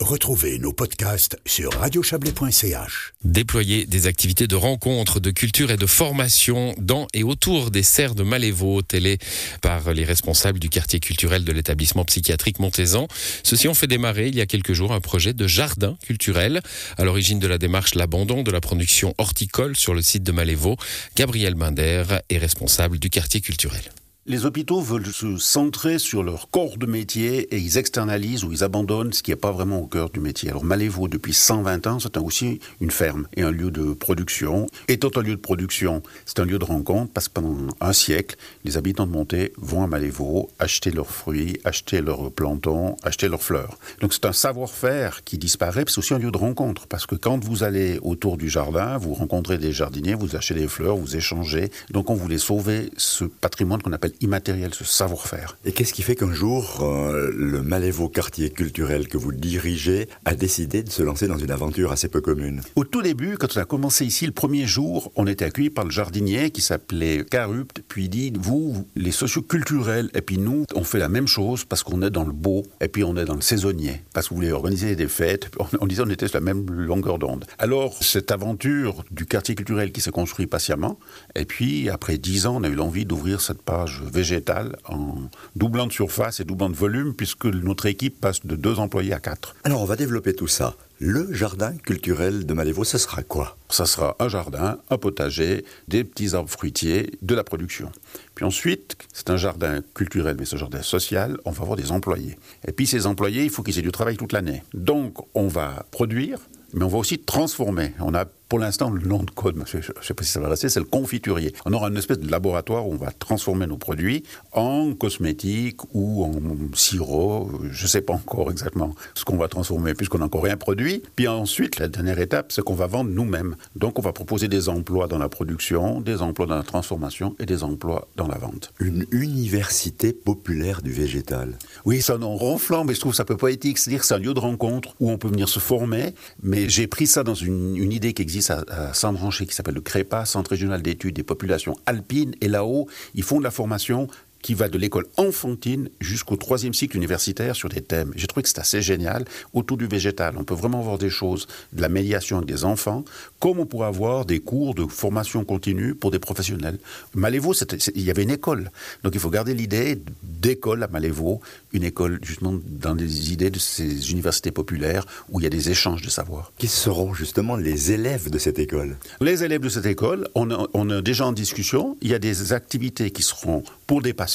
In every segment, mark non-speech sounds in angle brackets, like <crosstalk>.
Retrouvez nos podcasts sur radiochablais.ch. Déployer des activités de rencontre, de culture et de formation dans et autour des serres de Malévo, télé par les responsables du quartier culturel de l'établissement psychiatrique Montezan. Ceux-ci ont fait démarrer il y a quelques jours un projet de jardin culturel. À l'origine de la démarche, l'abandon de la production horticole sur le site de Malévo. Gabriel Binder est responsable du quartier culturel. Les hôpitaux veulent se centrer sur leur corps de métier et ils externalisent ou ils abandonnent ce qui n'est pas vraiment au cœur du métier. Alors Malévo, depuis 120 ans, c'est aussi une ferme et un lieu de production. Étant un lieu de production, c'est un lieu de rencontre parce que pendant un siècle, les habitants de Monté vont à Malévo acheter leurs fruits, acheter leurs plantons, acheter leurs fleurs. Donc c'est un savoir-faire qui disparaît, c'est aussi un lieu de rencontre parce que quand vous allez autour du jardin, vous rencontrez des jardiniers, vous achetez des fleurs, vous échangez. Donc on voulait sauver ce patrimoine qu'on appelle immatériel, ce savoir-faire. Et qu'est-ce qui fait qu'un jour, euh, le Malévo quartier culturel que vous dirigez a décidé de se lancer dans une aventure assez peu commune? Au tout début, quand on a commencé ici, le premier jour, on était accueillis par le jardinier qui s'appelait Carupt, puis il dit, vous, les socioculturels, et puis nous, on fait la même chose parce qu'on est dans le beau, et puis on est dans le saisonnier, parce que vous voulez organiser des fêtes, on, on disait on était sur la même longueur d'onde. Alors, cette aventure du quartier culturel qui s'est construit patiemment, et puis après dix ans, on a eu l'envie d'ouvrir cette page végétale en doublant de surface et doublant de volume, puisque notre équipe passe de deux employés à quatre. Alors on va développer tout ça. Le jardin culturel de Malévo, ce sera quoi? Ça sera un jardin, un potager, des petits arbres fruitiers, de la production. Puis ensuite, c'est un jardin culturel, mais ce jardin social, on va avoir des employés. Et puis ces employés, il faut qu'ils aient du travail toute l'année. Donc on va produire, mais on va aussi transformer. On a pour l'instant le nom de code, je ne sais pas si ça va rester, c'est le confiturier. On aura une espèce de laboratoire où on va transformer nos produits en cosmétiques ou en sirop. Je ne sais pas encore exactement ce qu'on va transformer puisqu'on n'a encore rien produit. Puis ensuite, la dernière étape, c'est qu'on va vendre nous-mêmes. Donc on va proposer des emplois dans la production, des emplois dans la transformation et des emplois dans la vente. Une université populaire du végétal. Oui, ça en ronflant, mais je trouve ça peu poétique. C'est-à-dire que c'est un lieu de rencontre où on peut venir se former. Mais j'ai pris ça dans une, une idée qui existe à, à Saint-Branché, qui s'appelle le CREPA, Centre régional d'études des populations alpines. Et là-haut, ils font de la formation qui va de l'école enfantine jusqu'au troisième cycle universitaire sur des thèmes. J'ai trouvé que c'est assez génial autour du végétal. On peut vraiment voir des choses, de la médiation avec des enfants, comme on pourrait avoir des cours de formation continue pour des professionnels. Malévo, il y avait une école. Donc il faut garder l'idée d'école à Malévo, une école justement dans les idées de ces universités populaires où il y a des échanges de savoir. Qui seront justement les élèves de cette école? Les élèves de cette école, on on a déjà en discussion, il y a des activités qui seront pour des patients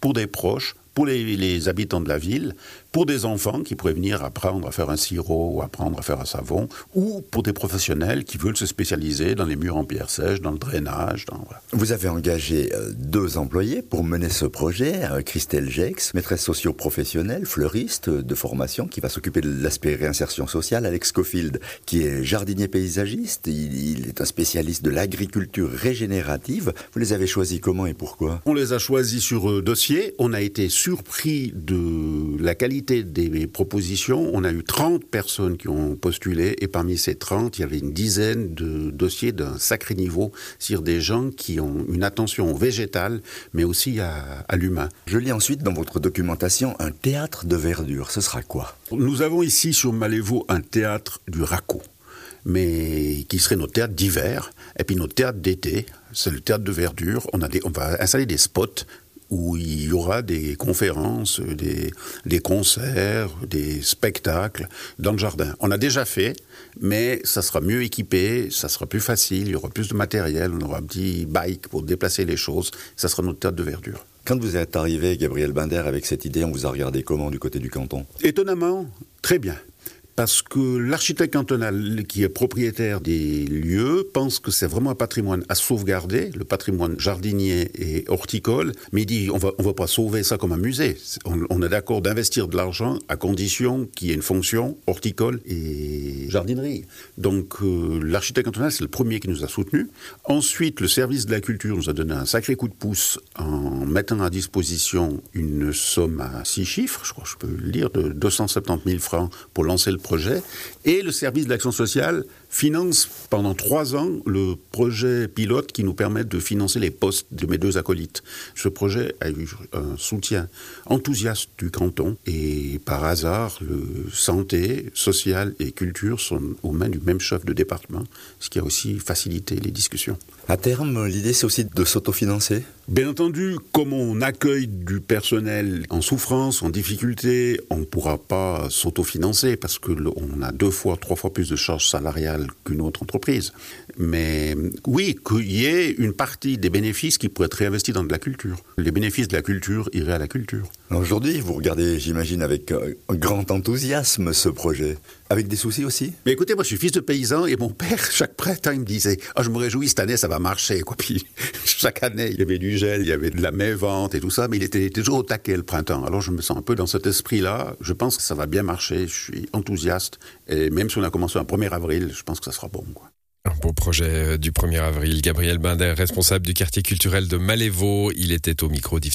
pour des proches, pour les, les, habitants de la ville, pour des enfants qui pourraient venir apprendre à faire un sirop ou apprendre à faire un savon, ou pour des professionnels qui veulent se spécialiser dans les murs en pierre sèche, dans le drainage. Dans, voilà. Vous avez engagé euh, deux employés pour mener ce projet. Euh, Christelle Jex, maîtresse socio-professionnelle, fleuriste de formation, qui va s'occuper de l'aspect réinsertion sociale. Alex Cofield, qui est jardinier paysagiste. Il, il est un spécialiste de l'agriculture régénérative. Vous les avez choisis comment et pourquoi? On les a choisis sur euh, dossier. On a été surpris de la qualité des propositions, on a eu 30 personnes qui ont postulé et parmi ces 30, il y avait une dizaine de dossiers d'un sacré niveau sur des gens qui ont une attention végétale mais aussi à, à l'humain. Je lis ensuite dans votre documentation un théâtre de verdure. Ce sera quoi? Nous avons ici sur Malévo un théâtre du Raco mais qui serait notre théâtre d'hiver, et puis notre théâtre d'été, c'est le théâtre de verdure. On, a des, on va installer des spots où il y aura des conférences, des, des, concerts, des spectacles dans le jardin. On a déjà fait, mais ça sera mieux équipé, ça sera plus facile, il y aura plus de matériel, on aura un petit bike pour déplacer les choses, ça sera notre théâtre de verdure. Quand vous êtes arrivé, Gabriel Binder, avec cette idée, on vous a regardé comment du côté du canton? Étonnamment, très bien parce que l'architecte cantonal qui est propriétaire des lieux pense que c'est vraiment un patrimoine à sauvegarder, le patrimoine jardinier et horticole, mais il dit on va, on va pas sauver ça comme un musée. On, est d'accord d'investir de l'argent à condition qu'il y ait une fonction horticole et jardinerie. Donc euh, l'architecte cantonal, c'est le premier qui nous a soutenus. Ensuite, le service de la culture nous a donné un sacré coup de pouce en mettant à disposition une somme à six chiffres, je crois que je peux le dire, de 270 000 francs pour lancer le projet. Et le service de l'action sociale finance pendant trois ans le projet pilote qui nous permet de financer les postes de mes deux acolytes. Ce projet a eu un soutien enthousiaste du canton et par hasard, le santé, social et culture sont aux mains du même chef de département, ce qui a aussi facilité les discussions. À terme, l'idée c'est aussi de s'autofinancer? Bien entendu, comme on accueille du personnel en souffrance, en difficulté, on ne pourra pas s'autofinancer parce qu'on a deux fois, trois fois plus de charges salariales qu'une autre entreprise. Mais oui, qu'il y ait une partie des bénéfices qui pourraient être réinvestis dans de la culture. Les bénéfices de la culture iraient à la culture. Aujourd'hui, vous regardez, j'imagine, avec un grand enthousiasme ce projet. Avec des soucis aussi? Mais écoutez, moi je suis fils de paysan et mon père, <laughs> chaque printemps, il me disait oh, Je me réjouis, cette année ça va marcher. Quoi. Puis <laughs> chaque année, il y avait du gel, il y avait de la mévente et tout ça, mais il était toujours au taquet le printemps. Alors je me sens un peu dans cet esprit-là. Je pense que ça va bien marcher, je suis enthousiaste. Et même si on a commencé un 1er avril, je pense que ça sera bon. Quoi. Un beau projet du 1er avril. Gabriel Binder, responsable du quartier culturel de Malévo, il était au micro d'Yves